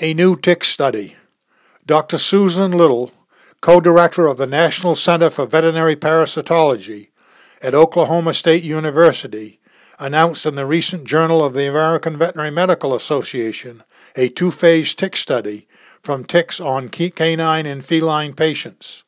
A new tick study. Dr. Susan Little, co-director of the National Center for Veterinary Parasitology at Oklahoma State University, announced in the recent Journal of the American Veterinary Medical Association a two-phase tick study from ticks on canine and feline patients.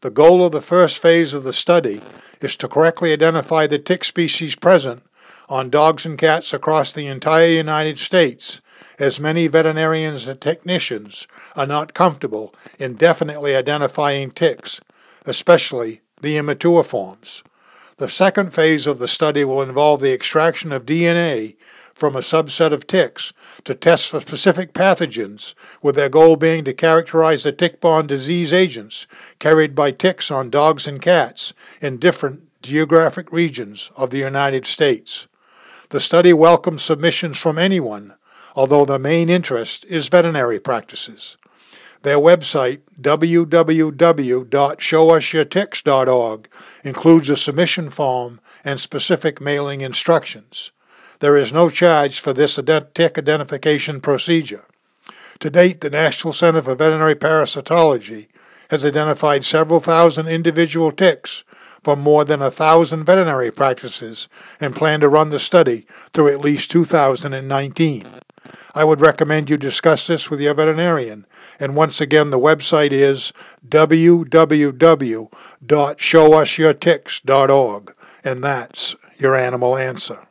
The goal of the first phase of the study is to correctly identify the tick species present on dogs and cats across the entire United States as many veterinarians and technicians are not comfortable in definitely identifying ticks, especially the immature forms. The second phase of the study will involve the extraction of DNA from a subset of ticks to test for specific pathogens, with their goal being to characterize the tick-borne disease agents carried by ticks on dogs and cats in different geographic regions of the United States. The study welcomes submissions from anyone although the main interest is veterinary practices. Their website, www.showusyourticks.org, includes a submission form and specific mailing instructions. There is no charge for this tick identification procedure. To date, the National Center for Veterinary Parasitology has identified several thousand individual ticks from more than a thousand veterinary practices and plan to run the study through at least 2019. I would recommend you discuss this with your veterinarian. And once again, the website is www.showusyourticks.org, and that's your animal answer.